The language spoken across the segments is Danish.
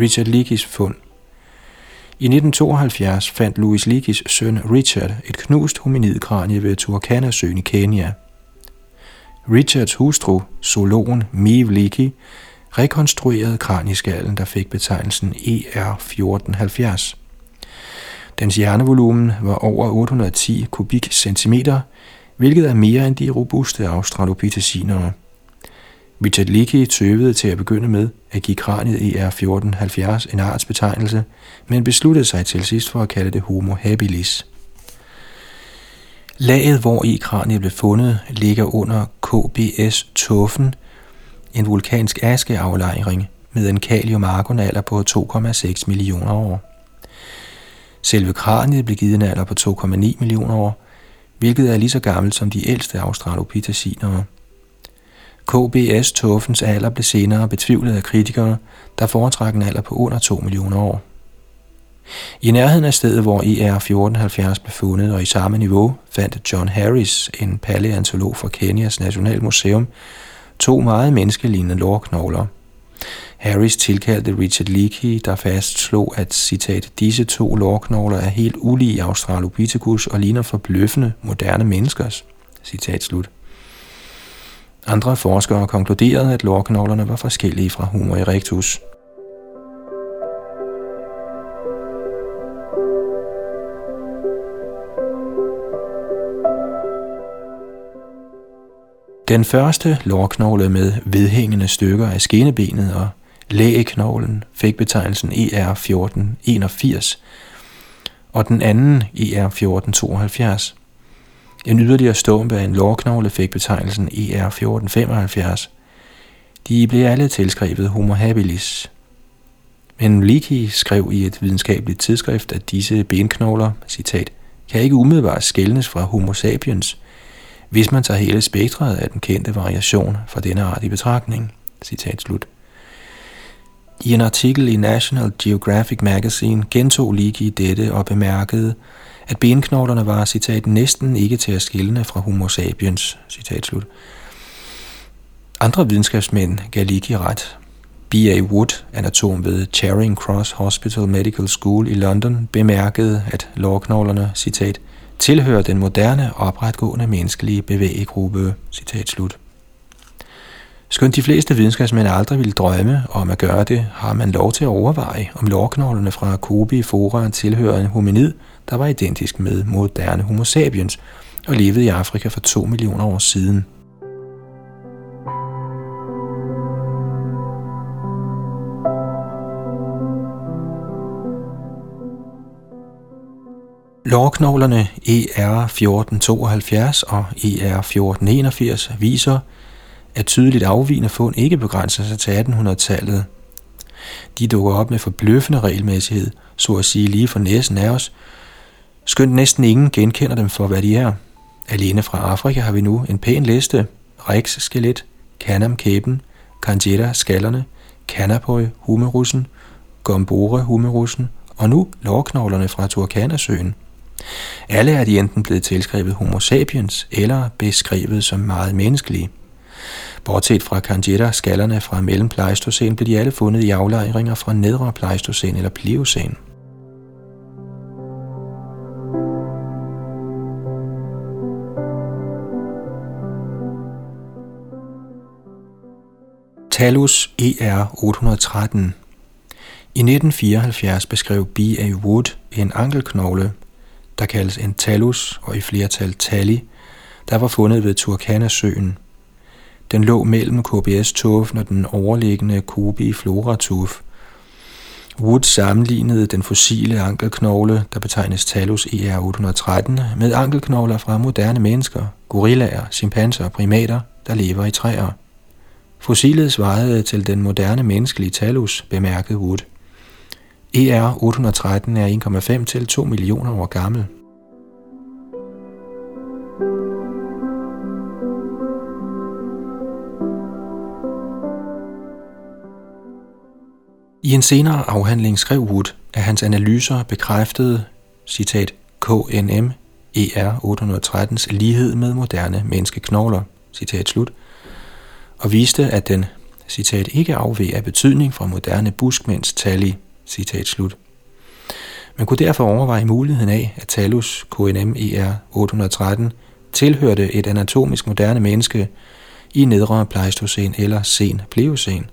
Richard Leakeys fund i 1972 fandt Louis Leakeys søn Richard et knust hominidkranie ved Turkana-søen i Kenya. Richards hustru, zoologen Meve Leakey, rekonstruerede kranieskallen, der fik betegnelsen ER1470. Dens hjernevolumen var over 810 kubikcentimeter, hvilket er mere end de robuste australopitecinere. Richard tøvede til at begynde med at give kraniet ER1470 en artsbetegnelse, men besluttede sig til sidst for at kalde det Homo habilis. Laget, hvor i kraniet blev fundet, ligger under KBS-tuffen, en vulkansk askeaflejring med en kaliumargonalder på 2,6 millioner år. Selve kraniet blev givet en alder på 2,9 millioner år, hvilket er lige så gammelt som de ældste australopithecinere. KBS-tuffens alder blev senere betvivlet af kritikere, der foretrak en alder på under 2 millioner år. I nærheden af stedet, hvor ER1470 blev fundet, og i samme niveau, fandt John Harris, en paleontolog fra Kenyas Nationalmuseum, to meget menneskelignende lårknogler. Harris tilkaldte Richard Leakey, der fastslog, at citat, disse to lårknogler er helt ulige Australopithecus og ligner forbløffende moderne menneskers. Citat slut. Andre forskere konkluderede, at lårknoglerne var forskellige fra Homo erectus. Den første lårknogle med vedhængende stykker af skenebenet og lægeknoglen fik betegnelsen ER1481, og den anden ER1472. En yderligere stumpe af en lårknogle fik betegnelsen ER1475. De blev alle tilskrevet Homo habilis. Men Leakey skrev i et videnskabeligt tidsskrift, at disse benknogler, citat, kan ikke umiddelbart skældnes fra Homo sapiens, hvis man tager hele spektret af den kendte variation fra denne art i betragtning. Citat slut. I en artikel i National Geographic Magazine gentog Leakey dette og bemærkede, at benknoglerne var, citat, næsten ikke til at skille fra homo sapiens, citat slut. Andre videnskabsmænd gav Leakey ret. B.A. Wood, anatom ved Charing Cross Hospital Medical School i London, bemærkede, at lårknoglerne, citat, tilhører den moderne opretgående menneskelige bevægegruppe, citat slut. Skønt de fleste videnskabsmænd aldrig ville drømme om at gøre det, har man lov til at overveje, om lårknoglerne fra Kobe fora tilhører en hominid, der var identisk med moderne homo sapiens og levede i Afrika for 2 millioner år siden. Lårknoglerne ER1472 og ER1481 viser, at tydeligt afvigende fund ikke begrænser sig til 1800-tallet. De dukker op med forbløffende regelmæssighed, så at sige lige for næsen af os, skønt næsten ingen genkender dem for, hvad de er. Alene fra Afrika har vi nu en pæn liste. Rex skelet, Canam kæben, Kanjeta-skallerne, Kanapoy-humerussen, Gombore humerussen og nu lårknoglerne fra Turkana-søen. Alle er de enten blevet tilskrevet homo sapiens eller beskrevet som meget menneskelige. Bortset fra Canjera skallerne fra mellem Pleistocene, blev de alle fundet i aflejringer fra nedre Pleistocene eller Pliocene. Talus ER813 I 1974 beskrev B.A. Wood en ankelknogle, der kaldes en talus og i flertal tali, der var fundet ved Turkana-søen. Den lå mellem KBS-tuffen og den overliggende Kobi flora-tuff. Wood sammenlignede den fossile ankelknogle, der betegnes Talus ER813, med ankelknogler fra moderne mennesker, gorillaer, chimpanser og primater, der lever i træer. Fossilet svarede til den moderne menneskelige talus, bemærkede Wood. ER813 er 1,5 til 2 millioner år gammel. I en senere afhandling skrev Wood, at hans analyser bekræftede, citat, KNM ER 813's lighed med moderne menneskeknogler, citat slut, og viste, at den, citat, ikke afveg af betydning fra moderne buskmænds tali, citat slut. Man kunne derfor overveje muligheden af, at Talus KNM ER 813 tilhørte et anatomisk moderne menneske i nedre pleistocæn eller sen pleocæn.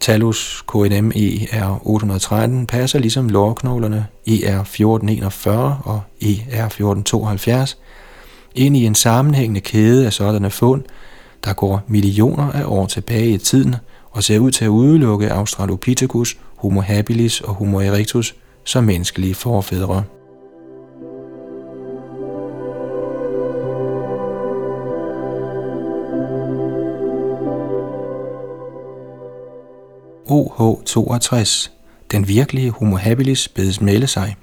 Talus KNM ER 813 passer ligesom lårknoglerne ER 1441 og ER 1472 ind i en sammenhængende kæde af sådanne fund, der går millioner af år tilbage i tiden og ser ud til at udelukke Australopithecus, Homo habilis og Homo erectus som menneskelige forfædre. OH62. Den virkelige Homo habilis bedes melde sig.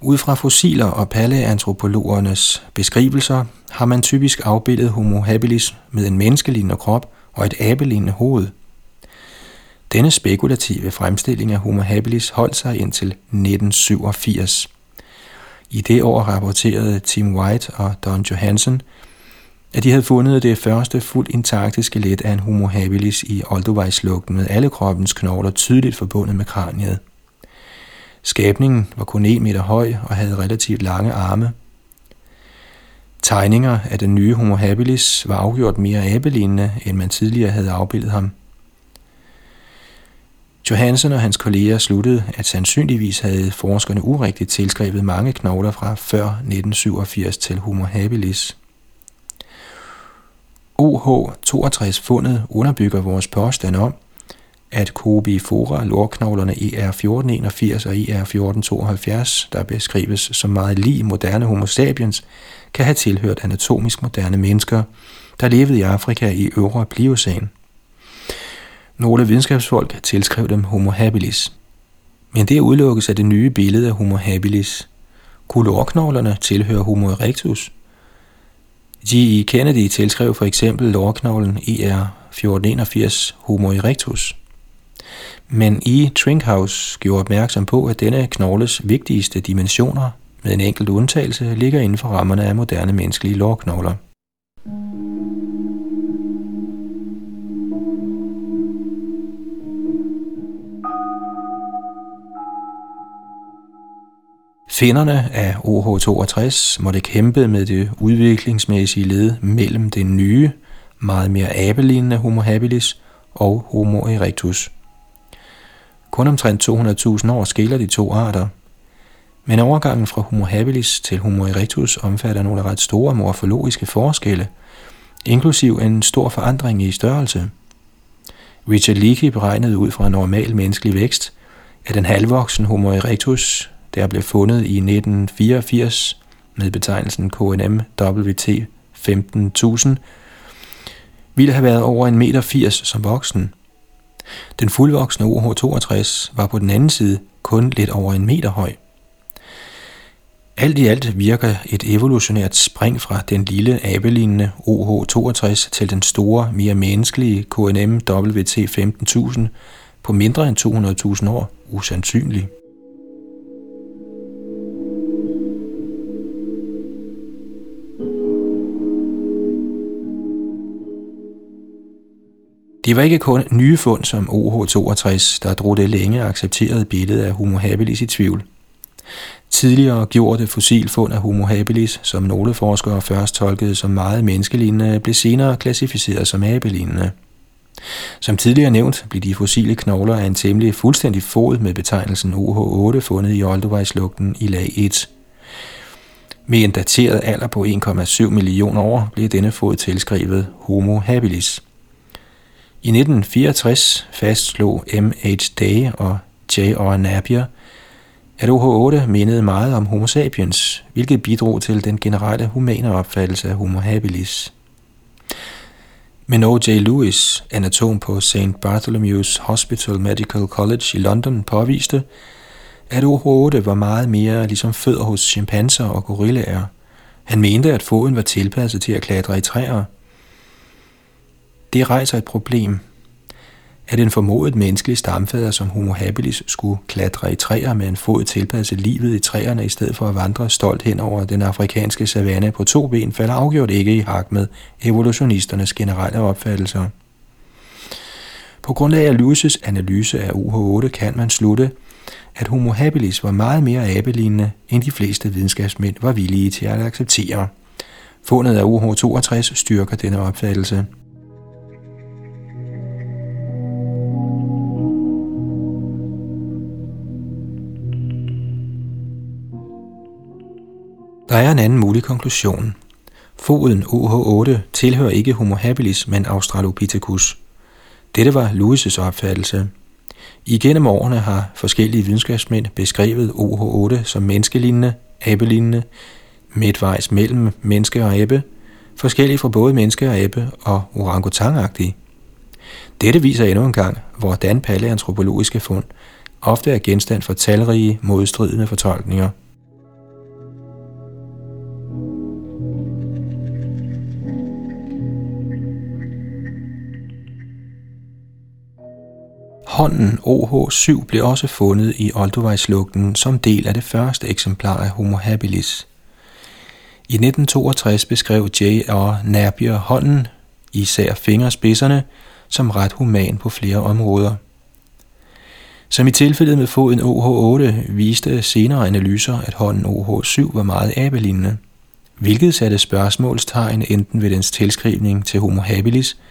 Ud fra fossiler og paleantropologernes beskrivelser har man typisk afbildet Homo habilis med en menneskelignende krop og et abelignende hoved. Denne spekulative fremstilling af Homo habilis holdt sig indtil 1987. I det år rapporterede Tim White og Don Johansen, at de havde fundet det første fuldt intakte skelet af en Homo habilis i olduvejslugten med alle kroppens knogler tydeligt forbundet med kraniet. Skabningen var kun 1 meter høj og havde relativt lange arme. Tegninger af den nye Homo habilis var afgjort mere abelignende, end man tidligere havde afbildet ham. Johansen og hans kolleger sluttede, at sandsynligvis havde forskerne urigtigt tilskrevet mange knogler fra før 1987 til Homo habilis. OH62-fundet underbygger vores påstand om, at Fora lårknoglerne ER1481 og ER1472, der beskrives som meget lige moderne homo sapiens, kan have tilhørt anatomisk moderne mennesker, der levede i Afrika i øvre Pliocene. Nogle videnskabsfolk tilskrev dem Homo habilis. Men det udelukkes af det nye billede af Homo habilis. Kunne lårknoglerne tilhøre Homo erectus? G.E. Kennedy tilskrev for eksempel lårknoglen ER1481 Homo erectus. Men E. Trinkhouse gjorde opmærksom på, at denne knogles vigtigste dimensioner, med en enkelt undtagelse, ligger inden for rammerne af moderne menneskelige lårknogler. Finderne af OH62 måtte kæmpe med det udviklingsmæssige led mellem den nye, meget mere abelignende Homo habilis og Homo erectus. Kun omtrent 200.000 år skiller de to arter, men overgangen fra Homo habilis til Homo erectus omfatter nogle ret store morfologiske forskelle, inklusiv en stor forandring i størrelse. Richard Leakey beregnede ud fra normal menneskelig vækst, at en halvvoksen Homo erectus der blev fundet i 1984 med betegnelsen KNM WT 15000, ville have været over en meter 80 som voksen. Den fuldvoksne OH62 var på den anden side kun lidt over en meter høj. Alt i alt virker et evolutionært spring fra den lille abelignende OH62 til den store, mere menneskelige KNM WT 15000 på mindre end 200.000 år usandsynligt. Det var ikke kun nye fund som OH62, der drog det længe accepterede billede af Homo habilis i tvivl. Tidligere gjorte fossilfund af Homo habilis, som nogle forskere først tolkede som meget menneskelignende, blev senere klassificeret som abelignende. Som tidligere nævnt blev de fossile knogler af en temmelig fuldstændig fod med betegnelsen OH8 fundet i Olduvajslugten i lag 1. Med en dateret alder på 1,7 millioner år blev denne fod tilskrevet Homo habilis. I 1964 fastslog M.H. Day og J.R. Napier, at OH8 mindede meget om Homo sapiens, hvilket bidrog til den generelle humane opfattelse af Homo habilis. Men O.J. Lewis, anatom på St. Bartholomew's Hospital Medical College i London, påviste, at OH8 var meget mere ligesom fødder hos chimpanser og gorillaer. Han mente, at foden var tilpasset til at klatre i træer – det rejser et problem. at en formodet menneskelig stamfader som Homo habilis skulle klatre i træer med en fod tilpasset livet i træerne i stedet for at vandre stolt hen over den afrikanske savanne på to ben, falder afgjort ikke i hak med evolutionisternes generelle opfattelser. På grund af Lewis' analyse af UH8 kan man slutte, at Homo habilis var meget mere abelignende, end de fleste videnskabsmænd var villige til at acceptere. Fundet af UH62 styrker denne opfattelse. Er en anden mulig konklusion. Foden OH8 tilhører ikke Homo habilis, men Australopithecus. Dette var Lewis' opfattelse. Igennem årene har forskellige videnskabsmænd beskrevet OH8 som menneskelignende, abelignende, midtvejs mellem menneske og abe, forskellige fra både menneske og abe og orangutangagtige. Dette viser endnu en gang, hvordan paleantropologiske fund ofte er genstand for talrige modstridende fortolkninger – Hånden OH7 blev også fundet i Olduvejslugten som del af det første eksemplar af Homo habilis. I 1962 beskrev J.R. Napier hånden, især fingerspidserne, som ret human på flere områder. Som i tilfældet med foden OH8 viste senere analyser, at hånden OH7 var meget abelignende, hvilket satte spørgsmålstegn enten ved dens tilskrivning til Homo habilis –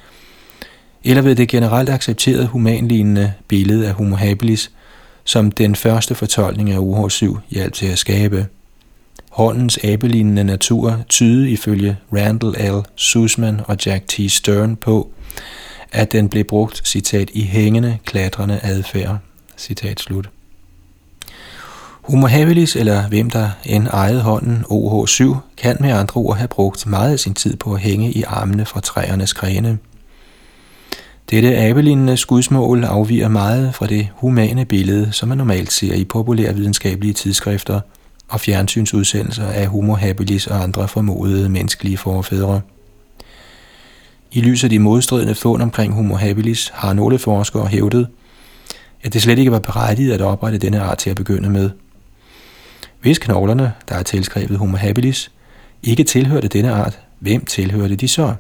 eller ved det generelt accepterede humanlignende billede af Homo habilis, som den første fortolkning af UH7 hjalp til at skabe. Håndens abelignende natur tyder ifølge Randall L. Sussman og Jack T. Stern på, at den blev brugt, citat, i hængende, klatrende adfærd, citat slut. Homo habilis, eller hvem der end ejede hånden OH7, kan med andre ord have brugt meget af sin tid på at hænge i armene fra træernes grene – dette abelignende skudsmål afviger meget fra det humane billede, som man normalt ser i populære videnskabelige tidsskrifter og fjernsynsudsendelser af Homo habilis og andre formodede menneskelige forfædre. I lyset af de modstridende fund omkring Homo habilis har nogle forskere hævdet, at det slet ikke var berettiget at oprette denne art til at begynde med. Hvis knoglerne, der er tilskrevet Homo habilis, ikke tilhørte denne art, hvem tilhørte de så?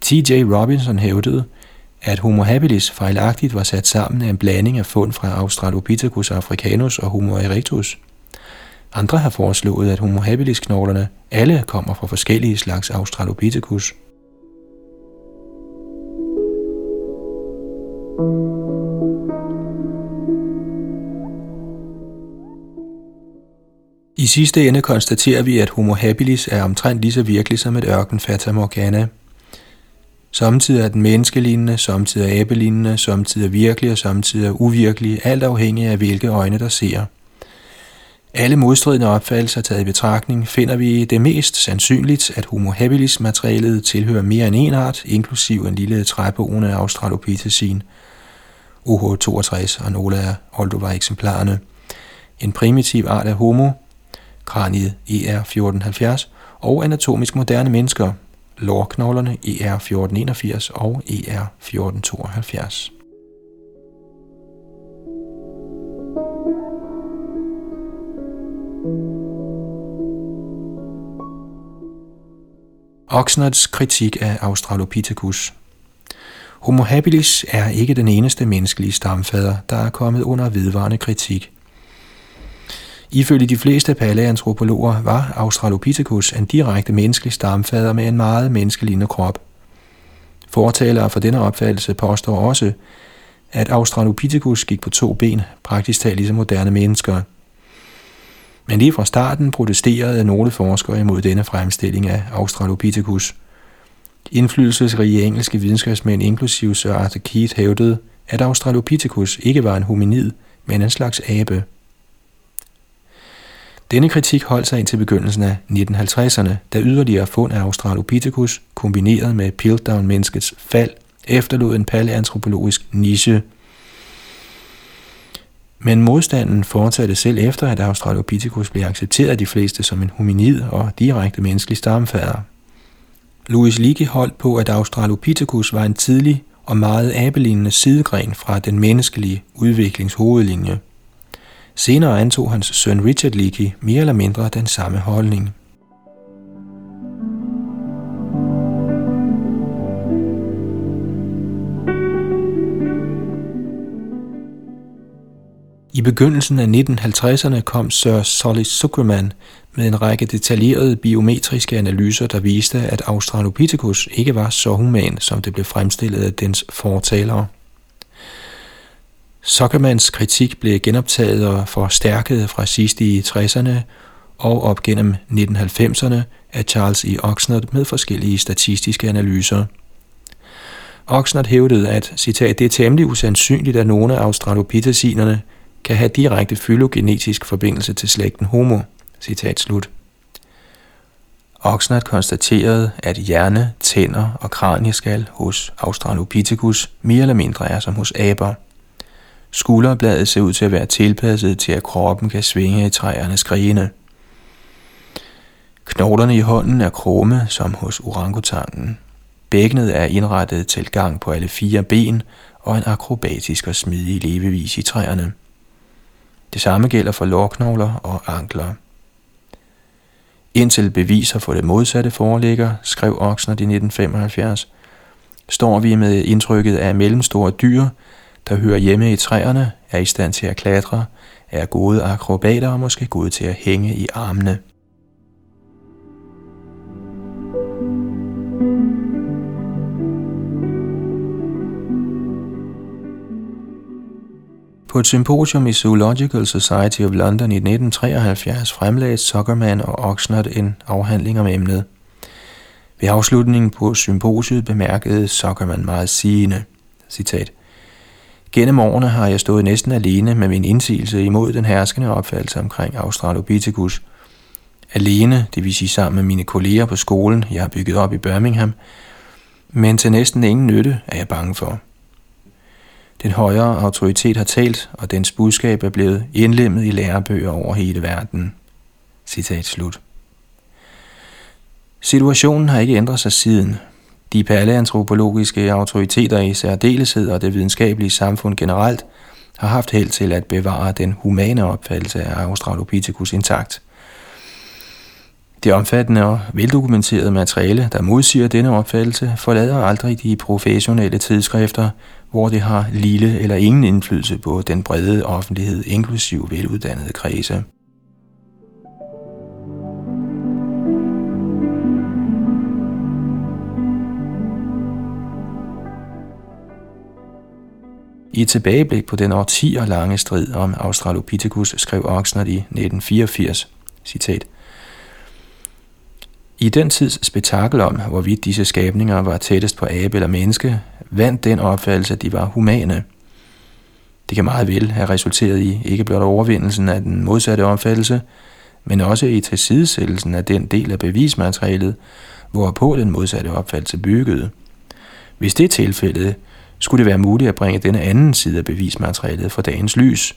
T.J. Robinson hævdede, at Homo habilis fejlagtigt var sat sammen af en blanding af fund fra Australopithecus africanus og Homo erectus. Andre har foreslået, at Homo habilis-knoglerne alle kommer fra forskellige slags Australopithecus. I sidste ende konstaterer vi, at Homo habilis er omtrent lige så virkelig som et ørken Fata Morgana – Samtidig er den menneskelignende, samtidig er abelignende, samtidig er virkelig og samtidig er uvirkelig, alt afhængig af hvilke øjne der ser. Alle modstridende opfattelser taget i betragtning finder vi det mest sandsynligt, at Homo habilis materialet tilhører mere end en art, inklusiv en lille træboende Australopithecin, OH62 og nogle af Olduvai-eksemplarerne. En primitiv art af Homo, kraniet ER1470, og anatomisk moderne mennesker, lårknoglerne ER1481 og ER1472. Oxnards kritik af Australopithecus Homo habilis er ikke den eneste menneskelige stamfader, der er kommet under vedvarende kritik – Ifølge de fleste paleantropologer var Australopithecus en direkte menneskelig stamfader med en meget menneskelignende krop. Fortalere for denne opfattelse påstår også, at Australopithecus gik på to ben, praktisk talt ligesom moderne mennesker. Men lige fra starten protesterede nogle forskere imod denne fremstilling af Australopithecus. Indflydelsesrige engelske videnskabsmænd, inklusive Sir Arthur Keith, hævdede, at Australopithecus ikke var en hominid, men en slags abe. Denne kritik holdt sig indtil begyndelsen af 1950'erne, da yderligere fund af Australopithecus kombineret med Piltdown-menneskets fald efterlod en paleantropologisk niche. Men modstanden fortsatte selv efter, at Australopithecus blev accepteret af de fleste som en hominid og direkte menneskelig stamfader. Louis Leakey holdt på, at Australopithecus var en tidlig og meget abelignende sidegren fra den menneskelige udviklingshovedlinje. Senere antog hans søn Richard Leakey mere eller mindre den samme holdning. I begyndelsen af 1950'erne kom Sir Solly Zuckerman med en række detaljerede biometriske analyser, der viste, at Australopithecus ikke var så human, som det blev fremstillet af dens fortalere. Zuckermans kritik blev genoptaget og forstærket fra sidst i 60'erne og op gennem 1990'erne af Charles E. Oxnard med forskellige statistiske analyser. Oxnard hævdede, at citat, det er temmelig usandsynligt, at nogle af australopitheciner kan have direkte fylogenetisk forbindelse til slægten Homo. Citat slut. Oxnard konstaterede, at hjerne, tænder og kranieskal hos Australopithecus mere eller mindre er som hos aber. Skulderbladet ser ud til at være tilpasset til, at kroppen kan svinge i træernes grene. Knoglerne i hånden er krumme, som hos orangutangen. Bækkenet er indrettet til gang på alle fire ben og en akrobatisk og smidig levevis i træerne. Det samme gælder for lårknogler og ankler. Indtil beviser for det modsatte foreligger, skrev Oxnard i 1975, står vi med indtrykket af mellemstore dyr, der hører hjemme i træerne, er i stand til at klatre, er gode akrobater og måske gode til at hænge i armene. På et symposium i Zoological Society of London i 1973 fremlagde Zuckerman og Oxnard en afhandling om emnet. Ved afslutningen på symposiet bemærkede Zuckerman meget sigende, citat, Gennem årene har jeg stået næsten alene med min indsigelse imod den herskende opfattelse omkring Australopithecus. Alene, det vil sige sammen med mine kolleger på skolen, jeg har bygget op i Birmingham, men til næsten ingen nytte er jeg bange for. Den højere autoritet har talt, og dens budskab er blevet indlemmet i lærebøger over hele verden. Citat slut. Situationen har ikke ændret sig siden. De paleantropologiske autoriteter i særdeleshed og det videnskabelige samfund generelt har haft held til at bevare den humane opfattelse af Australopithecus intakt. Det omfattende og veldokumenterede materiale, der modsiger denne opfattelse, forlader aldrig de professionelle tidsskrifter, hvor det har lille eller ingen indflydelse på den brede offentlighed, inklusiv veluddannede kredse. I et tilbageblik på den årtier lange strid om Australopithecus skrev Oxnard i 1984, citat, I den tids spektakel om, hvorvidt disse skabninger var tættest på abe eller menneske, vandt den opfattelse, at de var humane. Det kan meget vel have resulteret i ikke blot overvindelsen af den modsatte opfattelse, men også i tilsidesættelsen af den del af bevismaterialet, hvorpå den modsatte opfattelse byggede. Hvis det er tilfældet, skulle det være muligt at bringe denne anden side af bevismaterialet for dagens lys.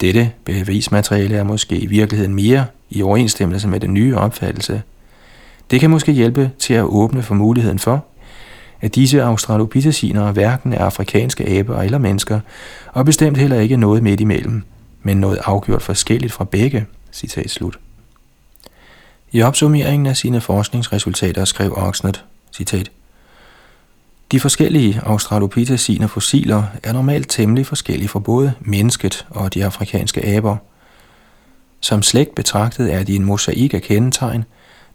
Dette bevismateriale er måske i virkeligheden mere i overensstemmelse med den nye opfattelse. Det kan måske hjælpe til at åbne for muligheden for, at disse australopitheciner hverken er afrikanske aber eller mennesker, og bestemt heller ikke noget midt imellem, men noget afgjort forskelligt fra begge. Citat slut. I opsummeringen af sine forskningsresultater skrev Oxnard, citat, de forskellige australopitheciner fossiler er normalt temmelig forskellige fra både mennesket og de afrikanske aber. Som slægt betragtet er de en mosaik af kendetegn,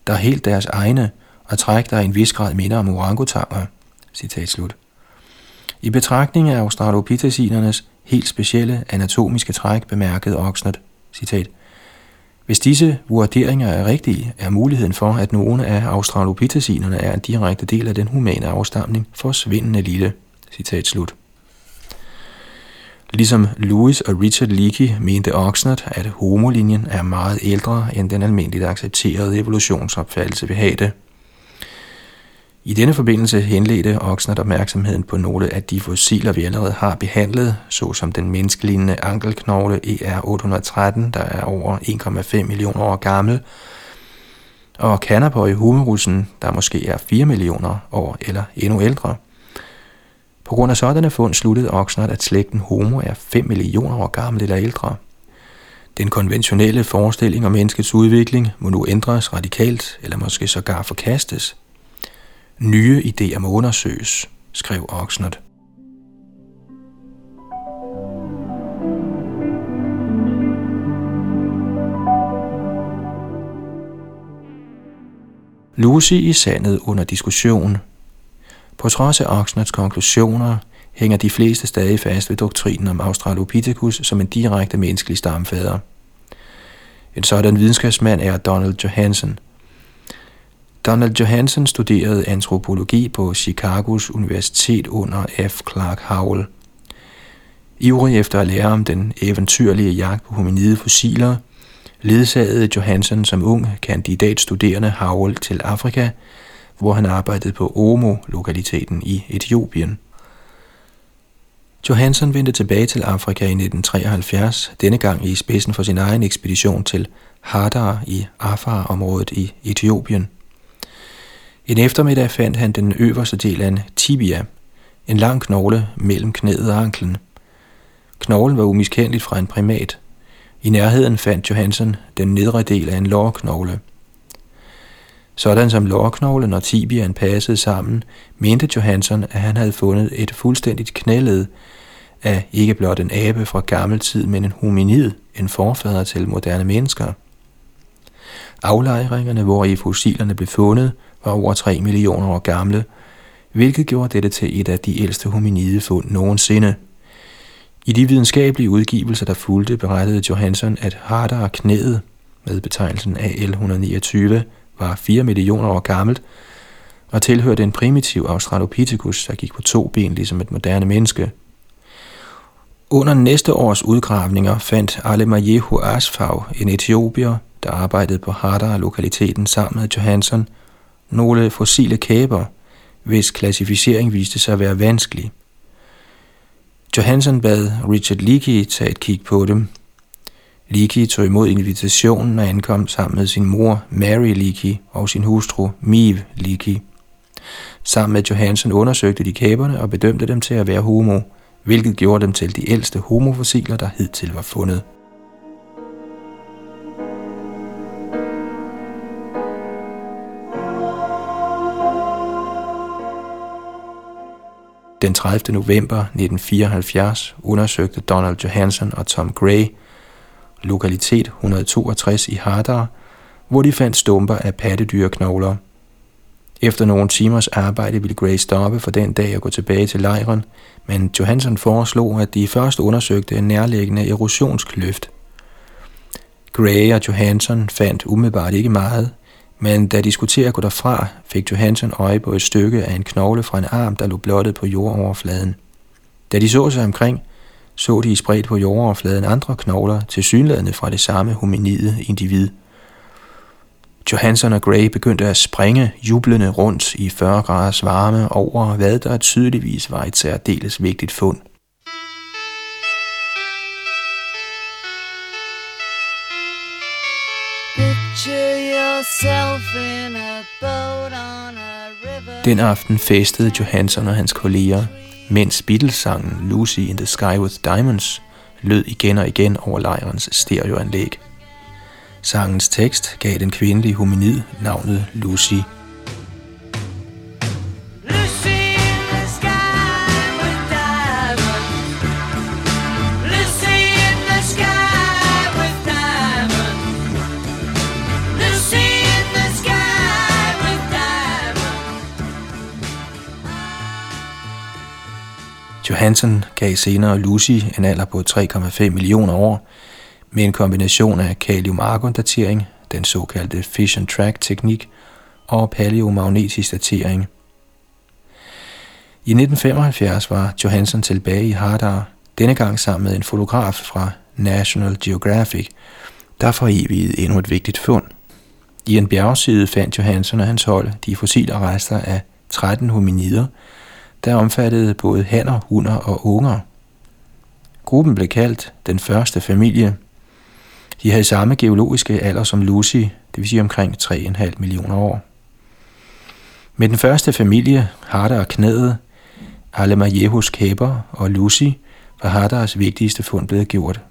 der er helt deres egne og træk, der i en vis grad minder om orangutanger. Citat slut. I betragtning af australopithecinernes helt specielle anatomiske træk bemærkede Oxnard, citat, hvis disse vurderinger er rigtige, er muligheden for, at nogle af australopithecinerne er en direkte del af den humane afstamning forsvindende lille. Citat slut. Ligesom Louis og Richard Leakey mente Oxnard, at homolinjen er meget ældre end den almindeligt accepterede evolutionsopfattelse vil have det. I denne forbindelse henledte Oxnard opmærksomheden på nogle af de fossiler, vi allerede har behandlet, såsom den menneskelignende ankelknogle ER813, der er over 1,5 millioner år gammel, og i humerusen, der måske er 4 millioner år eller endnu ældre. På grund af sådanne fund sluttede Oxnard, at slægten Homo er 5 millioner år gammel eller ældre. Den konventionelle forestilling om menneskets udvikling må nu ændres radikalt, eller måske sågar forkastes. Nye idéer må undersøges, skrev Oxnard. Lucy i sandet under diskussion. På trods af Oxnards konklusioner hænger de fleste stadig fast ved doktrinen om Australopithecus som en direkte menneskelig stamfader. En sådan videnskabsmand er Donald Johansen. Donald Johansen studerede antropologi på Chicagos Universitet under F. Clark Howell. Ivrig efter at lære om den eventyrlige jagt på hominide fossiler – ledsagede Johansen som ung kandidatstuderende Howell til Afrika, hvor han arbejdede på Omo-lokaliteten i Etiopien. Johansen vendte tilbage til Afrika i 1973, denne gang i spidsen for sin egen ekspedition til Hadar i Afar-området i Etiopien. En eftermiddag fandt han den øverste del af en tibia, en lang knogle mellem knæet og anklen. Knoglen var umiskendeligt fra en primat, i nærheden fandt Johansen den nedre del af en lårknogle. Sådan som lårknoglen og tibian passede sammen, mente Johansson, at han havde fundet et fuldstændigt knæled af ikke blot en abe fra gammel tid, men en hominid, en forfader til moderne mennesker. Aflejringerne, hvor i fossilerne blev fundet, var over 3 millioner år gamle, hvilket gjorde dette til et af de ældste hominide fund nogensinde – i de videnskabelige udgivelser, der fulgte, berettede Johansson, at Hardar knæet med betegnelsen AL129 var 4 millioner år gammelt og tilhørte en primitiv Australopithecus, der gik på to ben ligesom et moderne menneske. Under næste års udgravninger fandt Alemayehu Asfaw, en etiopier, der arbejdede på Hardar-lokaliteten sammen med Johansson, nogle fossile kæber, hvis klassificering viste sig at være vanskelig – Johansson bad Richard Leakey tage et kig på dem. Leakey tog imod invitationen og ankom sammen med sin mor Mary Leakey og sin hustru Mive Leakey. Sammen med Johansson undersøgte de kæberne og bedømte dem til at være homo, hvilket gjorde dem til de ældste homofossiler, der hidtil var fundet. Den 30. november 1974 undersøgte Donald Johansson og Tom Gray lokalitet 162 i Hadar, hvor de fandt stumper af pattedyrknogler. Efter nogle timers arbejde ville Gray stoppe for den dag og gå tilbage til lejren, men Johansson foreslog, at de først undersøgte en nærliggende erosionskløft. Gray og Johansson fandt umiddelbart ikke meget, men da de skulle til at gå derfra, fik Johansson øje på et stykke af en knogle fra en arm, der lå blottet på jordoverfladen. Da de så sig omkring, så de spredt på jordoverfladen andre knogler, til synlædende fra det samme hominide individ. Johansson og Gray begyndte at springe jublende rundt i 40 graders varme over, hvad der tydeligvis var et særdeles vigtigt fund – den aften festede Johansson og hans kolleger, mens Beatles-sangen Lucy in the Sky with Diamonds lød igen og igen over lejrens stereoanlæg. Sangens tekst gav den kvindelige hominid navnet Lucy – Johansson gav senere Lucy en alder på 3,5 millioner år med en kombination af kalium-argon-datering, den såkaldte fission track teknik og paleomagnetisk datering. I 1975 var Johansson tilbage i Hardar, denne gang sammen med en fotograf fra National Geographic, der forevigede endnu et vigtigt fund. I en bjergside fandt Johansson og hans hold de fossile rester af 13 hominider – der omfattede både hanner, hunder og unger. Gruppen blev kaldt den første familie. De havde samme geologiske alder som Lucy, det vil sige omkring 3,5 millioner år. Med den første familie, Harder og Knædet, Alemajehus kæber og Lucy var Harders vigtigste fund blevet gjort.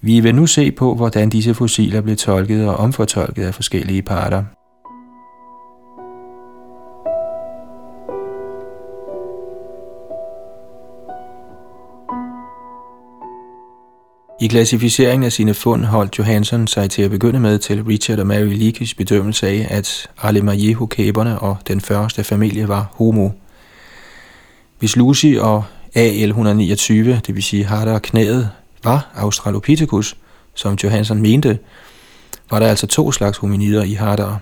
Vi vil nu se på, hvordan disse fossiler blev tolket og omfortolket af forskellige parter. I klassificeringen af sine fund holdt Johansson sig til at begynde med til Richard og Mary Leakeys bedømmelse af, at Alemayehu-kæberne og den første familie var homo. Hvis Lucy og AL129, det vil sige harter og knæet, var Australopithecus, som Johansson mente, var der altså to slags hominider i harter.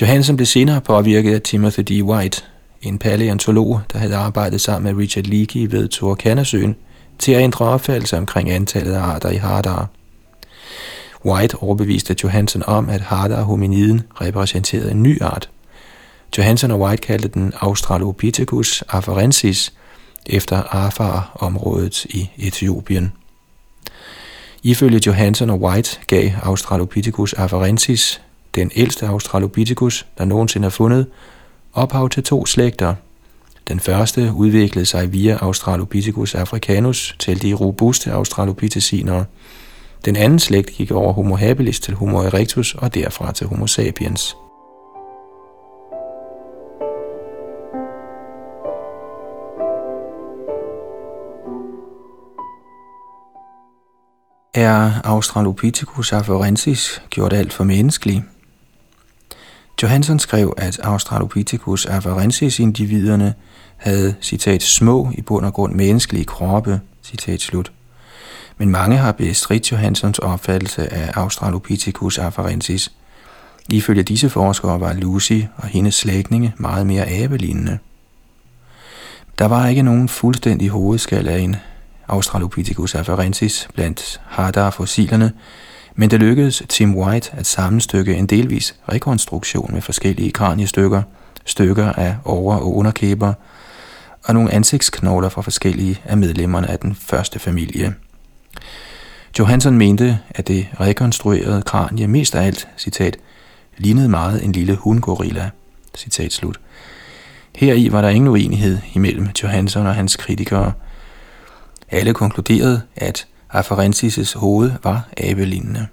Johansson blev senere påvirket af Timothy D. White, en paleontolog, der havde arbejdet sammen med Richard Leakey ved Turkana-søen, til at ændre opfattelse omkring antallet af arter i hardar. White overbeviste Johansen om, at hardar hominiden repræsenterede en ny art. Johansen og White kaldte den Australopithecus afarensis efter Afar-området i Etiopien. Ifølge Johansen og White gav Australopithecus afarensis, den ældste Australopithecus, der nogensinde er fundet, ophav til to slægter – den første udviklede sig via Australopithecus africanus til de robuste australopitheciner. Den anden slægt gik over Homo habilis til Homo erectus og derfra til Homo sapiens. Er Australopithecus afarensis gjort alt for menneskelig? Johansson skrev, at Australopithecus afarensis individerne havde, citat, små i bund og grund menneskelige kroppe, citat slut. Men mange har bestridt Johanssons opfattelse af Australopithecus afarensis. Ifølge disse forskere var Lucy og hendes slægtninge meget mere abelignende. Der var ikke nogen fuldstændig hovedskal af en Australopithecus afarensis blandt Hadar-fossilerne, men det lykkedes Tim White at sammenstykke en delvis rekonstruktion med forskellige kraniestykker, stykker af over- og underkæber og nogle ansigtsknogler fra forskellige af medlemmerne af den første familie. Johansson mente, at det rekonstruerede kranie mest af alt, citat, lignede meget en lille hundgorilla, citat slut. Heri var der ingen uenighed imellem Johansson og hans kritikere. Alle konkluderede, at Afarensis' hoved var abelignende.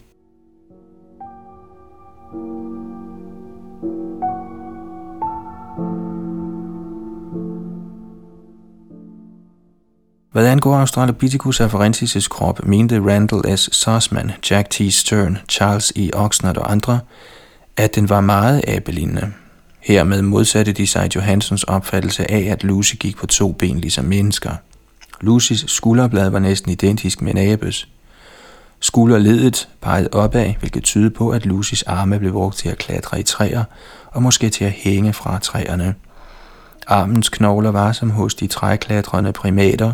Hvad angår Australopithecus afarensis' krop, mente Randall S. Sussman, Jack T. Stern, Charles E. Oxnard og andre, at den var meget abelignende. Hermed modsatte de sig Johansons opfattelse af, at Lucy gik på to ben ligesom mennesker. Lucys skulderblad var næsten identisk med Nabes. abes. Skulderledet pegede opad, hvilket tyder på, at Lucys arme blev brugt til at klatre i træer og måske til at hænge fra træerne. Armens knogler var som hos de træklatrende primater,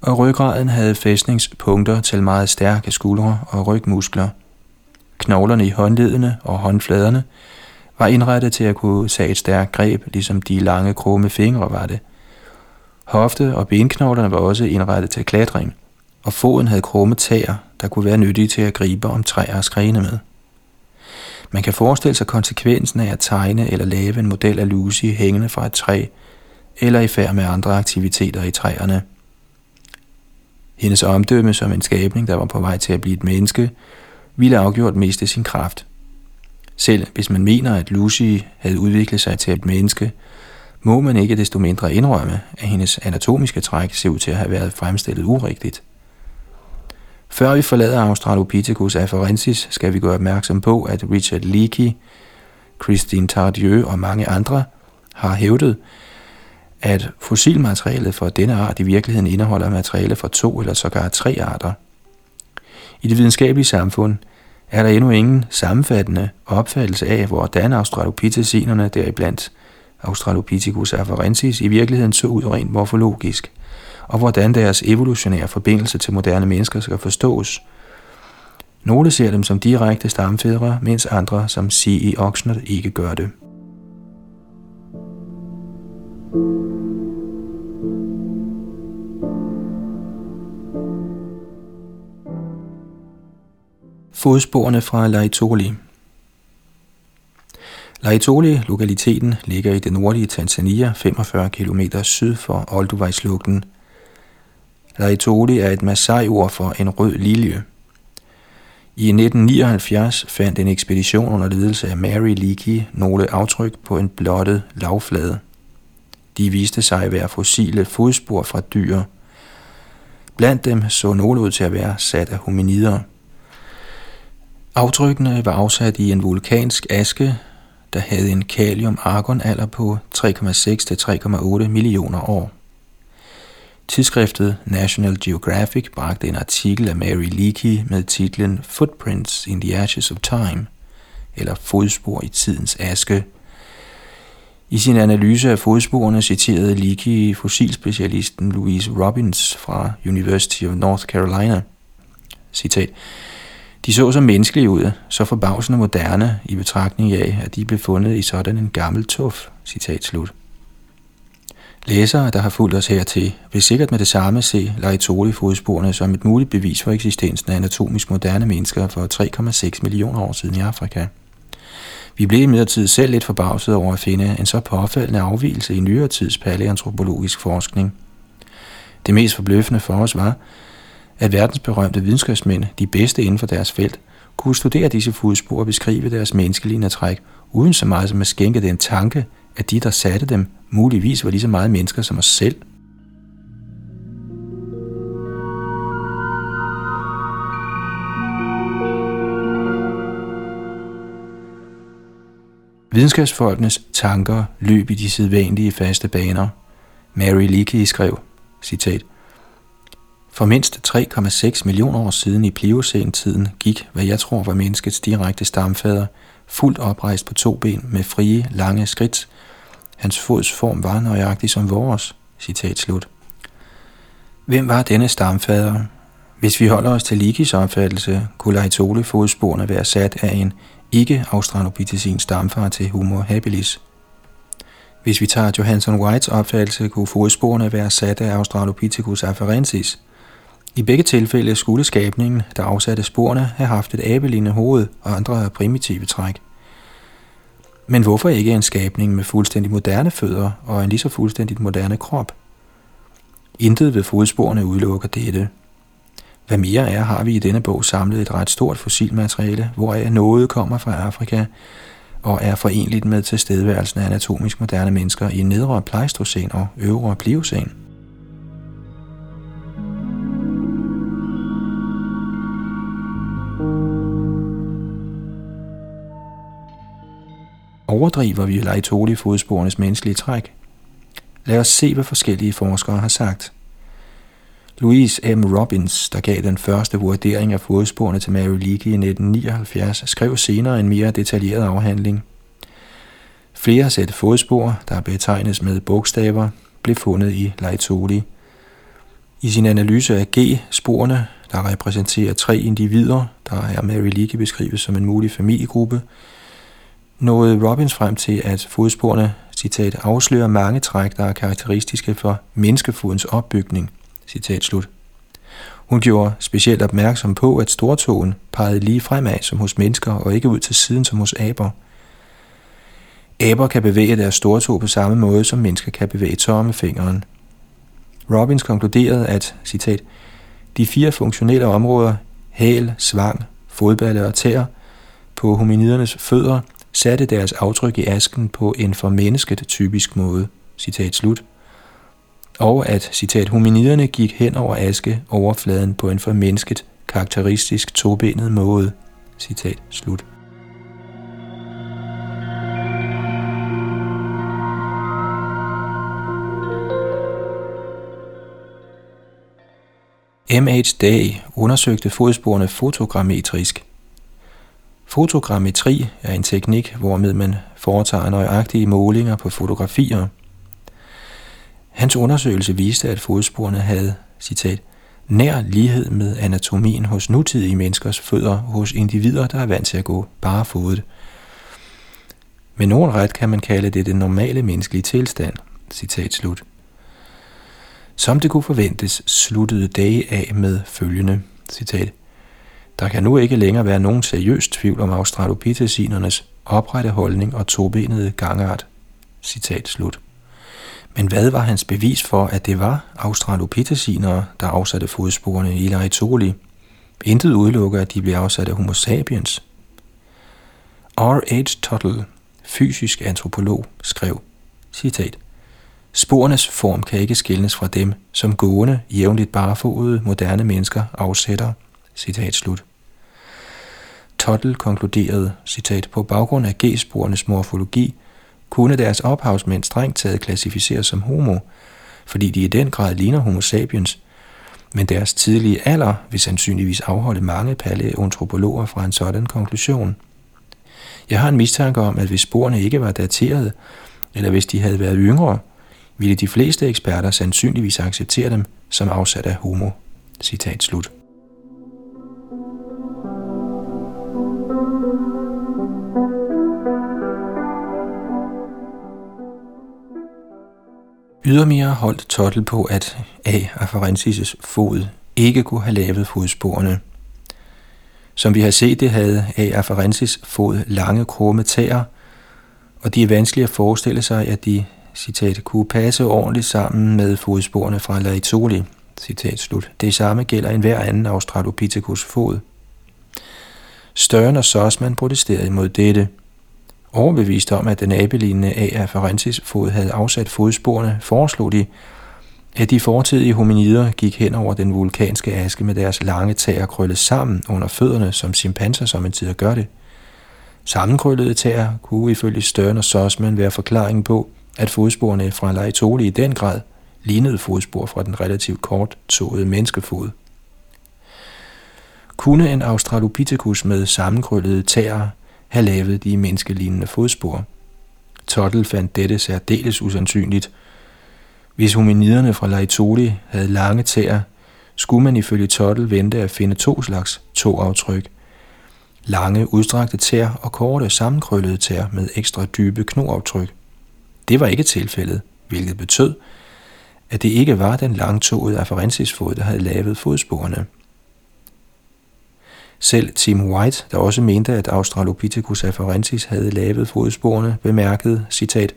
og ryggraden havde fæstningspunkter til meget stærke skuldre og rygmuskler. Knoglerne i håndledene og håndfladerne var indrettet til at kunne tage et stærkt greb, ligesom de lange krumme fingre var det. Hofte- og benknoglerne var også indrettet til klatring, og foden havde krumme tæer, der kunne være nyttige til at gribe om træer og skrene med. Man kan forestille sig konsekvensen af at tegne eller lave en model af Lucy hængende fra et træ, eller i færd med andre aktiviteter i træerne. Hendes omdømme som en skabning, der var på vej til at blive et menneske, ville afgjort miste sin kraft. Selv hvis man mener, at Lucy havde udviklet sig til et menneske, må man ikke desto mindre indrømme, at hendes anatomiske træk ser ud til at have været fremstillet urigtigt. Før vi forlader Australopithecus afarensis, skal vi gøre opmærksom på, at Richard Leakey, Christine Tardieu og mange andre har hævdet, at fossilmaterialet for denne art i virkeligheden indeholder materiale fra to eller sågar tre arter. I det videnskabelige samfund er der endnu ingen sammenfattende opfattelse af, hvordan australopithecinerne, deriblandt Australopithecus afarensis, i virkeligheden så ud rent morfologisk, og hvordan deres evolutionære forbindelse til moderne mennesker skal forstås. Nogle ser dem som direkte stamfædre, mens andre, som C.E. Oxnard, ikke gør det. Fodsporene fra Laetoli Laetoli, lokaliteten, ligger i det nordlige Tanzania, 45 km syd for Olduvai-slugten. Laetoli er et Masai-ord for en rød lilje. I 1979 fandt en ekspedition under ledelse af Mary Leakey nogle aftryk på en blottet lavflade. De viste sig at være fossile fodspor fra dyr. Blandt dem så nogle ud til at være sat af hominider. Aftrykkene var afsat i en vulkansk aske, der havde en kalium-argon-alder på 3,6-3,8 millioner år. Tidsskriftet National Geographic bragte en artikel af Mary Leakey med titlen Footprints in the Ashes of Time, eller Fodspor i tidens aske. I sin analyse af fodsporene citerede Leakey fossilspecialisten Louise Robbins fra University of North Carolina. Citat. De så så menneskelige ud, så forbavsende moderne i betragtning af, at de blev fundet i sådan en gammel tuf. Citat slut. Læsere, der har fulgt os hertil, vil sikkert med det samme se Laetoli-fodsporene som et muligt bevis for eksistensen af anatomisk moderne mennesker for 3,6 millioner år siden i Afrika. Vi blev imidlertid selv lidt forbavset over at finde en så påfaldende afvielse i nyere tids paleantropologisk forskning. Det mest forbløffende for os var, at verdensberømte videnskabsmænd, de bedste inden for deres felt, kunne studere disse fodspor og beskrive deres menneskelige træk, uden så meget som at skænke den tanke, at de, der satte dem, muligvis var lige så meget mennesker som os selv. Videnskabsfolkenes tanker løb i de sædvanlige faste baner. Mary Leakey skrev, citat, for mindst 3,6 millioner år siden i Pliocæn-tiden gik, hvad jeg tror var menneskets direkte stamfader, fuldt oprejst på to ben med frie, lange skridt. Hans fods form var nøjagtig som vores. Citat slut. Hvem var denne stamfader? Hvis vi holder os til Likis opfattelse, kunne Laetole fodsporene være sat af en ikke australopithecin stamfar til Homo habilis. Hvis vi tager Johansson Whites opfattelse, kunne fodsporene være sat af Australopithecus afarensis. I begge tilfælde skulle skabningen, der afsatte sporene, have haft et abelignende hoved og andre primitive træk. Men hvorfor ikke en skabning med fuldstændig moderne fødder og en lige så fuldstændigt moderne krop? Intet ved fodsporene udelukker dette. Hvad mere er, har vi i denne bog samlet et ret stort fossilmateriale, hvoraf noget kommer fra Afrika og er forenligt med tilstedeværelsen af anatomisk moderne mennesker i nedre pleistocæn og øvre pliocen. Overdriver vi Laetoli-fodsporenes menneskelige træk? Lad os se, hvad forskellige forskere har sagt – Louise M. Robbins, der gav den første vurdering af fodsporene til Mary Leakey i 1979, skrev senere en mere detaljeret afhandling. Flere sæt fodspor, der betegnes med bogstaver, blev fundet i Laetoli. I sin analyse af G-sporene, der repræsenterer tre individer, der er Mary Leakey beskrevet som en mulig familiegruppe, nåede Robbins frem til, at fodsporene citat, afslører mange træk, der er karakteristiske for menneskefodens opbygning – Citat slut. Hun gjorde specielt opmærksom på, at stortåen pegede lige fremad som hos mennesker og ikke ud til siden som hos aber. Aber kan bevæge deres stortå på samme måde, som mennesker kan bevæge tommefingeren. Robbins konkluderede, at, citat, de fire funktionelle områder, hæl, svang, fodballe og tær, på hominidernes fødder, satte deres aftryk i asken på en for mennesket typisk måde. Citat slut og at, citat, hominiderne gik hen over aske overfladen på en for mennesket karakteristisk tobenet måde. Citat slut. M.H. Day undersøgte fodsporene fotogrammetrisk. Fotogrammetri er en teknik, hvormed man foretager nøjagtige målinger på fotografier – Hans undersøgelse viste, at fodsporene havde, citat, nær lighed med anatomien hos nutidige menneskers fødder hos individer, der er vant til at gå barefodet. Med nogen ret kan man kalde det den normale menneskelige tilstand. Citat slut. Som det kunne forventes, sluttede Day af med følgende citat. Der kan nu ikke længere være nogen seriøs tvivl om australopithecinernes oprette holdning og tobenede gangart. Citat slut. Men hvad var hans bevis for, at det var australopithecinere, der afsatte fodsporene i Laetoli? Intet udelukker, at de blev afsat af homo sapiens. R.H. Tuttle, fysisk antropolog, skrev, citat, Sporenes form kan ikke skilnes fra dem, som gående, jævnligt barefodede moderne mennesker afsætter. Citat slut. Tottel konkluderede, citat, på baggrund af G-sporenes morfologi, kunne deres ophavsmænd strengt taget klassificeres som homo, fordi de i den grad ligner homo sapiens, men deres tidlige alder vil sandsynligvis afholde mange paleontropologer fra en sådan konklusion. Jeg har en mistanke om, at hvis sporene ikke var dateret, eller hvis de havde været yngre, ville de fleste eksperter sandsynligvis acceptere dem som afsat af homo. Citat slut. Ydermere holdt Tottel på, at A. afarensis' fod ikke kunne have lavet fodsporene. Som vi har set det, havde A. afarensis fod lange krumme tæer, og det er vanskeligt at forestille sig, at de citat, kunne passe ordentligt sammen med fodsporene fra Laetoli. Citat slut. Det samme gælder en hver anden Australopithecus fod. Støren og Sossman protesterede imod dette. Overbevist om, at den abelignende A. Ferencis fod havde afsat fodsporene, foreslog de, at de fortidige hominider gik hen over den vulkanske aske med deres lange tæer krøllet sammen under fødderne, som chimpanser som en tid gør det. Sammenkrøllede tæer kunne ifølge Støren og Sossman være forklaringen på, at fodsporene fra Leitoli i den grad lignede fodspor fra den relativt kort tåede menneskefod. Kunne en Australopithecus med sammenkrøllede tæer have lavet de menneskelignende fodspor? Tottel fandt dette særdeles usandsynligt. Hvis hominiderne fra Laetoli havde lange tæer, skulle man ifølge Tottel vente at finde to slags tåaftryk. Lange, udstrakte tæer og korte, sammenkrøllede tæer med ekstra dybe knoaftryk. Det var ikke tilfældet, hvilket betød, at det ikke var den langtåede afarensis-fod, der havde lavet fodsporene. Selv Tim White, der også mente, at Australopithecus afarensis havde lavet fodsporene, bemærkede, citat,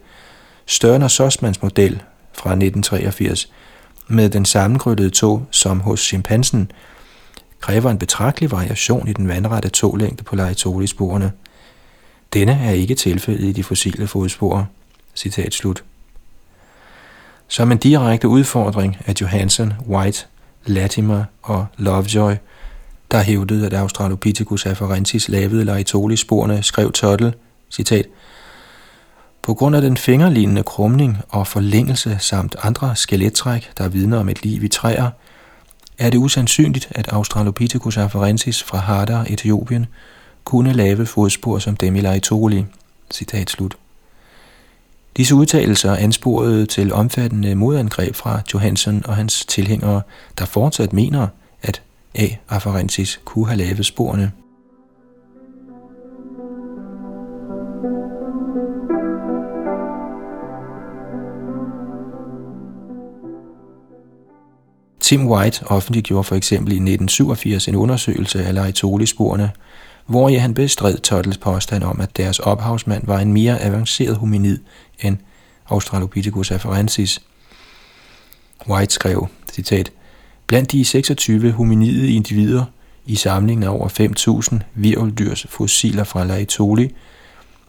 Størner Sossmans model fra 1983 med den sammenkrøllede tog, som hos chimpansen, kræver en betragtelig variation i den vandrette toglængde på Laetoli-sporene. Denne er ikke tilfældet i de fossile fodspor. Citat slut. Som en direkte udfordring af Johansen, White, Latimer og Lovejoy, der hævdede, at Australopithecus afarensis lavede Laetoli-sporene, skrev Tuttle, citat, på grund af den fingerlignende krumning og forlængelse samt andre skelettræk, der vidner om et liv i træer, er det usandsynligt, at Australopithecus afarensis fra Hadar, Etiopien, kunne lave fodspor som dem i Laetoli. Citat slut. Disse udtalelser ansporede til omfattende modangreb fra Johansen og hans tilhængere, der fortsat mener, A. afarensis kunne have lavet sporene. Tim White offentliggjorde for eksempel i 1987 en undersøgelse af Laetoli-sporene, hvor han bestred Tuttles påstand om, at deres ophavsmand var en mere avanceret hominid end Australopithecus afarensis. White skrev, citat, Blandt de 26 hominide individer i samlingen af over 5.000 virveldyrs fossiler fra Laetoli,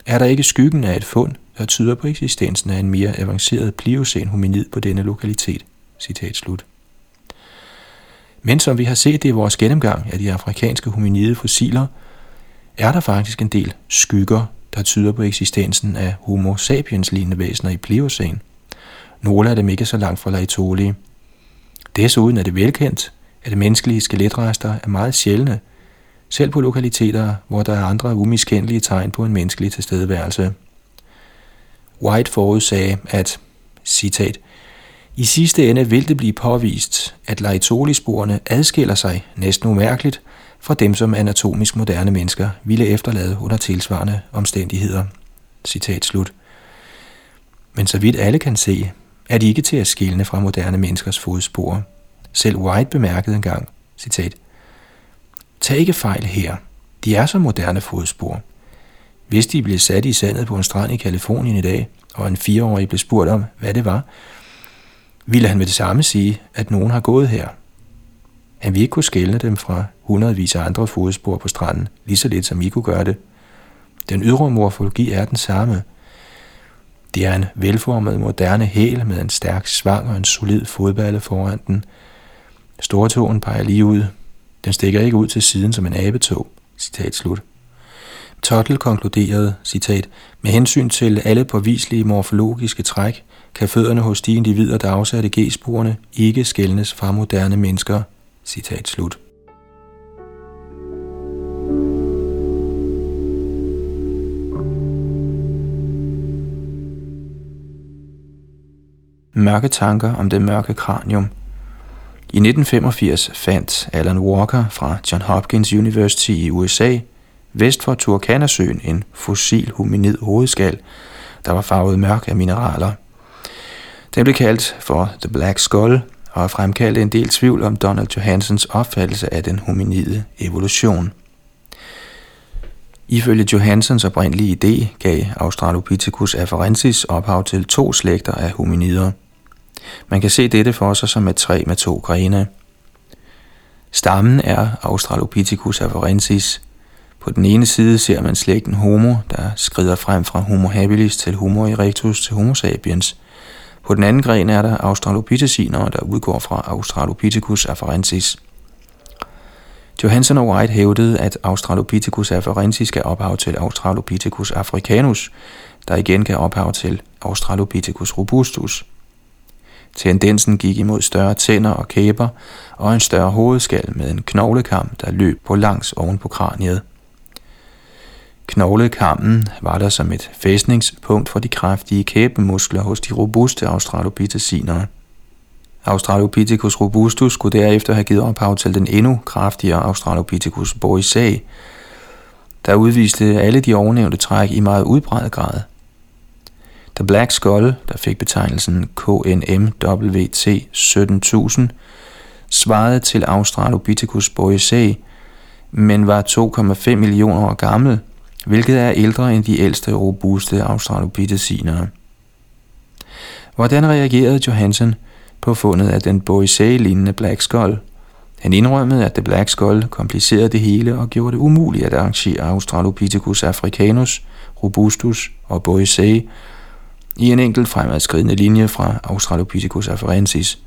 er der ikke skyggen af et fund, der tyder på eksistensen af en mere avanceret pliocen hominid på denne lokalitet. Citat slut. Men som vi har set det i vores gennemgang af de afrikanske hominide fossiler, er der faktisk en del skygger, der tyder på eksistensen af homo sapiens-lignende væsener i pliocen. Nogle af dem ikke så langt fra Laetoli. Desuden er det velkendt, at menneskelige skeletrester er meget sjældne, selv på lokaliteter, hvor der er andre umiskendelige tegn på en menneskelig tilstedeværelse. White forudsagde, at, citat, i sidste ende vil det blive påvist, at Laetoli-sporene adskiller sig næsten umærkeligt fra dem, som anatomisk moderne mennesker ville efterlade under tilsvarende omstændigheder. Citat slut. Men så vidt alle kan se, er de ikke til at skille fra moderne menneskers fodspor. Selv White bemærkede engang, citat, Tag ikke fejl her. De er så moderne fodspor. Hvis de blev sat i sandet på en strand i Kalifornien i dag, og en fireårig blev spurgt om, hvad det var, ville han med det samme sige, at nogen har gået her. Han ville ikke kunne skælne dem fra hundredvis af andre fodspor på stranden, lige så lidt som I kunne gøre det. Den ydre morfologi er den samme. Det er en velformet moderne hæl med en stærk svang og en solid fodballe foran den. Stortåen peger lige ud. Den stikker ikke ud til siden som en abetog. Citat slut. Tuttle konkluderede, citat, med hensyn til alle påviselige morfologiske træk, kan fødderne hos de individer, der afsatte G-sporene, ikke skældnes fra moderne mennesker. Citat slut. Mørke tanker om det mørke kranium. I 1985 fandt Alan Walker fra John Hopkins University i USA vest for Turkana-søen en fossil hominid hovedskal, der var farvet mørk af mineraler. Den blev kaldt for The Black Skull og fremkaldte en del tvivl om Donald Johansens opfattelse af den hominide evolution. Ifølge Johansens oprindelige idé gav Australopithecus afarensis ophav til to slægter af hominider. Man kan se dette for sig som et træ med to grene. Stammen er Australopithecus afarensis – på den ene side ser man slægten Homo, der skrider frem fra Homo habilis til Homo erectus til Homo sapiens. På den anden gren er der Australopitheciner, der udgår fra Australopithecus afarensis. Johansen og White hævdede, at Australopithecus afarensis gav ophav til Australopithecus africanus, der igen gav ophav til Australopithecus robustus. Tendensen gik imod større tænder og kæber og en større hovedskal med en knoglekam, der løb på langs oven på kraniet. Knoglekammen var der som et fæstningspunkt for de kraftige kæbemuskler hos de robuste australopitheciner. Australopithecus robustus skulle derefter have givet ophav til den endnu kraftigere Australopithecus boisei, der udviste alle de ovennævnte træk i meget udbredt grad. The Black Skull, der fik betegnelsen KNMWT 17000, svarede til Australopithecus boisei, men var 2,5 millioner år gammel – hvilket er ældre end de ældste robuste australopithecinere. Hvordan reagerede Johansen på fundet af den Boisei-lignende Black Skull? Han indrømmede, at The Black Skull komplicerede det hele og gjorde det umuligt at arrangere Australopithecus africanus, robustus og Boisei i en enkelt fremadskridende linje fra Australopithecus afarensis.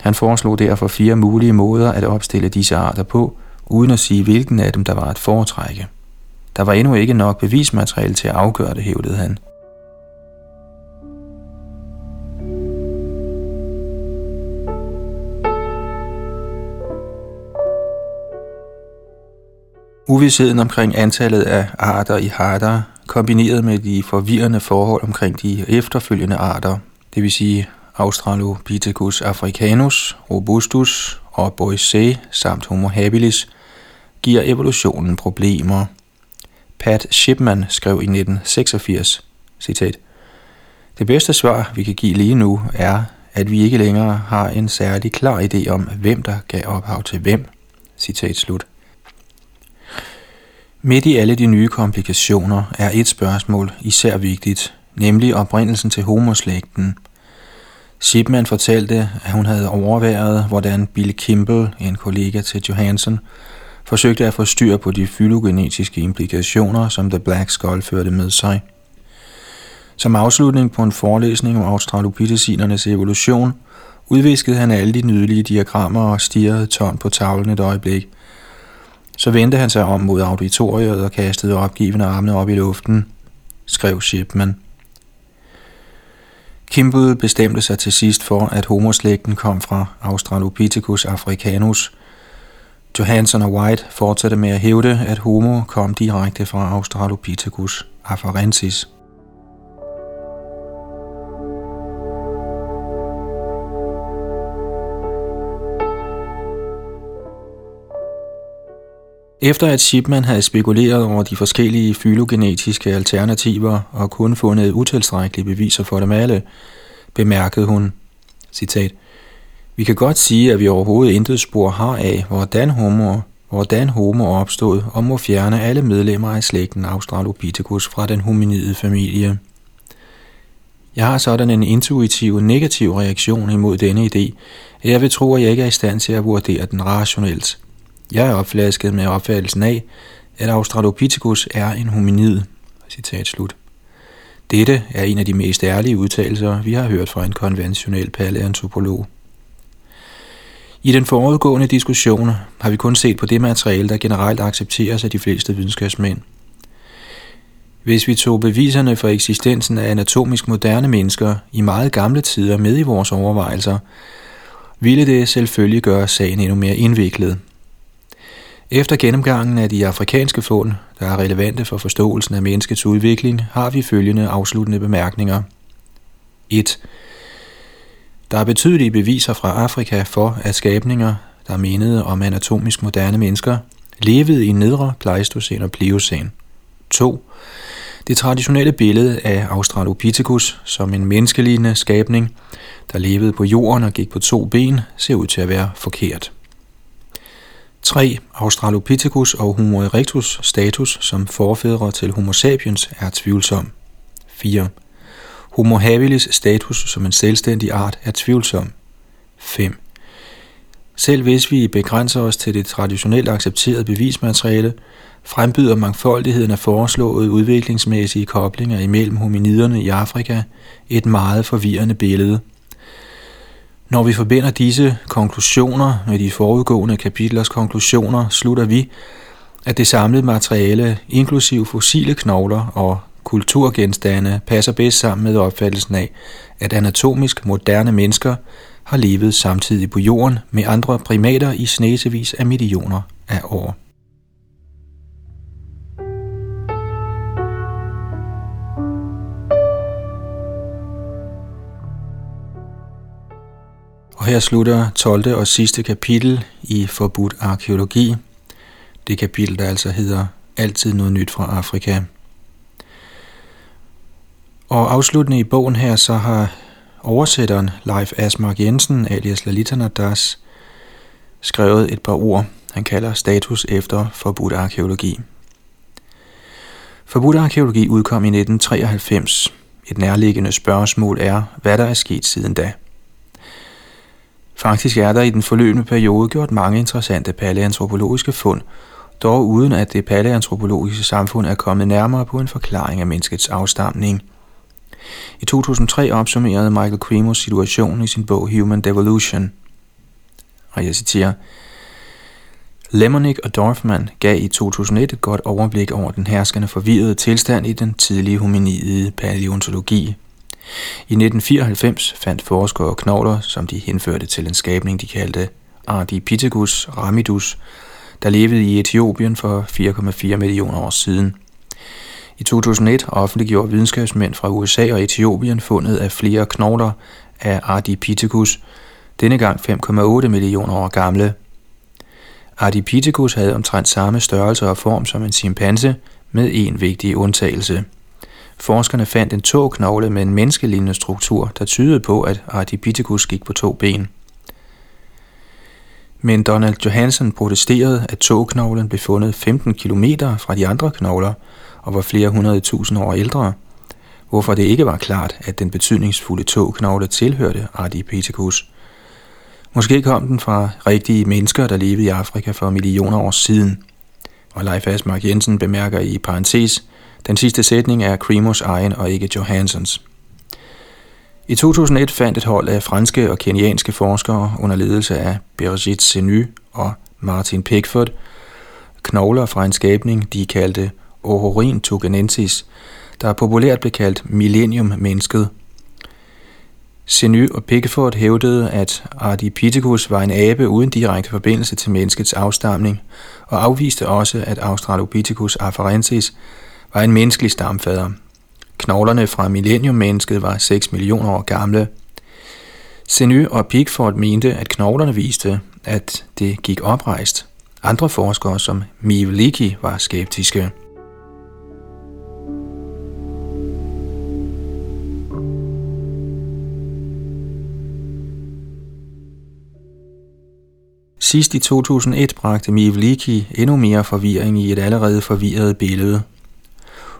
Han foreslog derfor fire mulige måder at opstille disse arter på, uden at sige hvilken af dem der var at foretrække. Der var endnu ikke nok bevismateriale til at afgøre det, hævdede han. Uvidsheden omkring antallet af arter i harter, kombineret med de forvirrende forhold omkring de efterfølgende arter, det vil sige Australopithecus africanus, robustus og boisei samt Homo habilis, giver evolutionen problemer – Pat Shipman skrev i 1986, citat, Det bedste svar, vi kan give lige nu, er, at vi ikke længere har en særlig klar idé om, hvem der gav ophav til hvem. Citat slut. Midt i alle de nye komplikationer er et spørgsmål især vigtigt, nemlig oprindelsen til homoslægten. Shipman fortalte, at hun havde overværet, hvordan Bill Kimball, en kollega til Johansson, forsøgte at få styr på de fylogenetiske implikationer, som The Black Skull førte med sig. Som afslutning på en forelæsning om australopithecinernes evolution, udviskede han alle de nydelige diagrammer og stirrede tårn på tavlen et øjeblik. Så vendte han sig om mod auditoriet og kastede opgivende armene op i luften, skrev Shipman. Kimball bestemte sig til sidst for, at homoslægten kom fra Australopithecus africanus – Johansson og White fortsatte med at hævde, at Homo kom direkte fra Australopithecus afarensis. Efter at Shipman havde spekuleret over de forskellige fylogenetiske alternativer og kun fundet utilstrækkelige beviser for dem alle, bemærkede hun, citat, vi kan godt sige, at vi overhovedet intet spor har af, hvordan homo hvordan Homo opstod og må fjerne alle medlemmer af slægten Australopithecus fra den hominide familie. Jeg har sådan en intuitiv negativ reaktion imod denne idé, at jeg vil tro, at jeg ikke er i stand til at vurdere den rationelt. Jeg er opflasket med opfattelsen af, at Australopithecus er en hominid. Citat slut. Dette er en af de mest ærlige udtalelser, vi har hørt fra en konventionel paleantropolog. I den forudgående diskussion har vi kun set på det materiale, der generelt accepteres af de fleste videnskabsmænd. Hvis vi tog beviserne for eksistensen af anatomisk moderne mennesker i meget gamle tider med i vores overvejelser, ville det selvfølgelig gøre sagen endnu mere indviklet. Efter gennemgangen af de afrikanske fund, der er relevante for forståelsen af menneskets udvikling, har vi følgende afsluttende bemærkninger. 1. Der er betydelige beviser fra Afrika for, at skabninger, der mindede om anatomisk moderne mennesker, levede i nedre Pleistocæn og Pliocene. 2. Det traditionelle billede af Australopithecus som en menneskelignende skabning, der levede på jorden og gik på to ben, ser ud til at være forkert. 3. Australopithecus og Homo erectus status som forfædre til Homo sapiens er tvivlsom. 4. Homo habilis status som en selvstændig art er tvivlsom. 5. Selv hvis vi begrænser os til det traditionelt accepterede bevismateriale, frembyder mangfoldigheden af foreslåede udviklingsmæssige koblinger imellem hominiderne i Afrika et meget forvirrende billede. Når vi forbinder disse konklusioner med de forudgående kapitlers konklusioner, slutter vi, at det samlede materiale, inklusiv fossile knogler og kulturgenstande, passer bedst sammen med opfattelsen af, at anatomisk moderne mennesker har levet samtidig på jorden med andre primater i snesevis af millioner af år. Og her slutter 12. og sidste kapitel i Forbudt arkeologi. Det kapitel, der altså hedder Altid noget nyt fra Afrika. Og afsluttende i bogen her, så har oversætteren Leif Asmark Jensen, alias Lalitanadas, skrevet et par ord, han kalder status efter forbudt arkeologi. Forbudt arkeologi udkom i 1993. Et nærliggende spørgsmål er, hvad der er sket siden da. Faktisk er der i den forløbende periode gjort mange interessante paleantropologiske fund, dog uden at det paleantropologiske samfund er kommet nærmere på en forklaring af menneskets afstamning. I 2003 opsummerede Michael Cremos situationen i sin bog Human Devolution. Og jeg citerer, Lemonick og Dorfman gav i 2001 et godt overblik over den herskende forvirrede tilstand i den tidlige hominide paleontologi, i 1994 fandt forskere knogler, som de henførte til en skabning, de kaldte Ardipithecus ramidus, der levede i Etiopien for 4,4 millioner år siden. I 2001 offentliggjorde videnskabsmænd fra USA og Etiopien fundet af flere knogler af Ardipithecus, denne gang 5,8 millioner år gamle. Ardipithecus havde omtrent samme størrelse og form som en chimpanse, med en vigtig undtagelse – Forskerne fandt en tåknogle med en menneskelignende struktur, der tydede på, at Ardipithecus gik på to ben. Men Donald Johansen protesterede, at tåknoglen blev fundet 15 km fra de andre knogler og var flere hundrede tusind år ældre, hvorfor det ikke var klart, at den betydningsfulde tåknogle tilhørte Ardipithecus. Måske kom den fra rigtige mennesker, der levede i Afrika for millioner år siden. Og Leif Asmark Jensen bemærker i parentes, den sidste sætning er Cremos egen og ikke Johansons. I 2001 fandt et hold af franske og kenianske forskere under ledelse af Birgit Seny og Martin Pickford knogler fra en skabning, de kaldte Ohorin tugenensis, der populært blev kaldt millennium-mennesket. Seny og Pickford hævdede, at Ardipithecus var en abe uden direkte forbindelse til menneskets afstamning, og afviste også, at Australopithecus afarensis var en menneskelig stamfader. Knoglerne fra millenniummennesket var 6 millioner år gamle. Seny og Pickford mente, at knoglerne viste, at det gik oprejst. Andre forskere som Mivliki var skeptiske. Sidst i 2001 bragte Mivliki endnu mere forvirring i et allerede forvirret billede.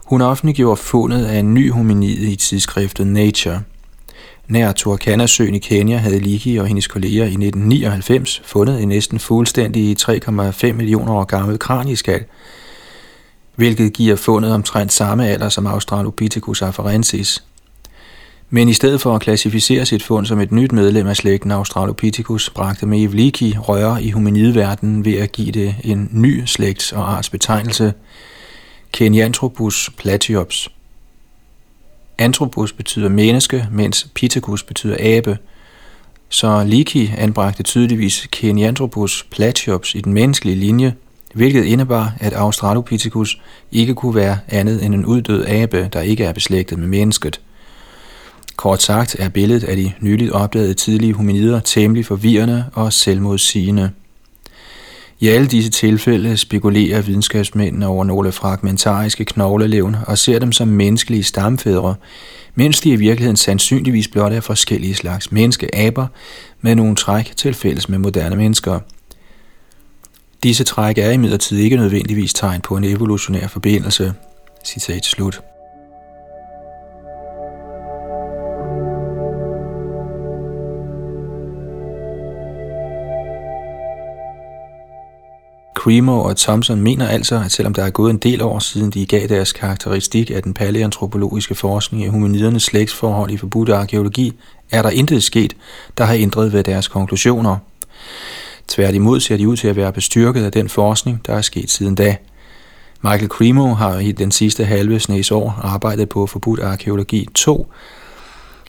Hun offentliggjorde fundet af en ny hominid i tidsskriftet Nature. Nær Turkana-søen i Kenya havde Liki og hendes kolleger i 1999 fundet en næsten fuldstændig 3,5 millioner år gammel kranieskal, hvilket giver fundet omtrent samme alder som Australopithecus afarensis – men i stedet for at klassificere sit fund som et nyt medlem af slægten Australopithecus, bragte Maeve Leakey røre i hominidverdenen ved at give det en ny slægts- og artsbetegnelse, Kenyanthropus platyops. Anthropus betyder menneske, mens Pithecus betyder abe, så Leakey anbragte tydeligvis Kenyanthropus platyops i den menneskelige linje, hvilket indebar, at Australopithecus ikke kunne være andet end en uddød abe, der ikke er beslægtet med mennesket – Kort sagt er billedet af de nyligt opdagede tidlige hominider temmelig forvirrende og selvmodsigende. I alle disse tilfælde spekulerer videnskabsmændene over nogle fragmentariske knoglelevn og ser dem som menneskelige stamfædre, mens de i virkeligheden sandsynligvis blot er forskellige slags menneskeaber med nogle træk til fælles med moderne mennesker. Disse træk er imidlertid ikke nødvendigvis tegn på en evolutionær forbindelse. Citat slut. Cremo og Thompson mener altså, at selvom der er gået en del år siden de gav deres karakteristik af den paleoantropologiske forskning i hominidernes slægtsforhold i forbudte arkeologi, er der intet sket, der har ændret ved deres konklusioner. Tværtimod ser de ud til at være bestyrket af den forskning, der er sket siden da. Michael Cremo har i den sidste halve snes år arbejdet på forbudt arkeologi 2,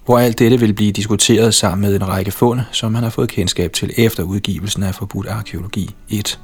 hvor alt dette vil blive diskuteret sammen med en række fund, som han har fået kendskab til efter udgivelsen af forbudt arkeologi 1.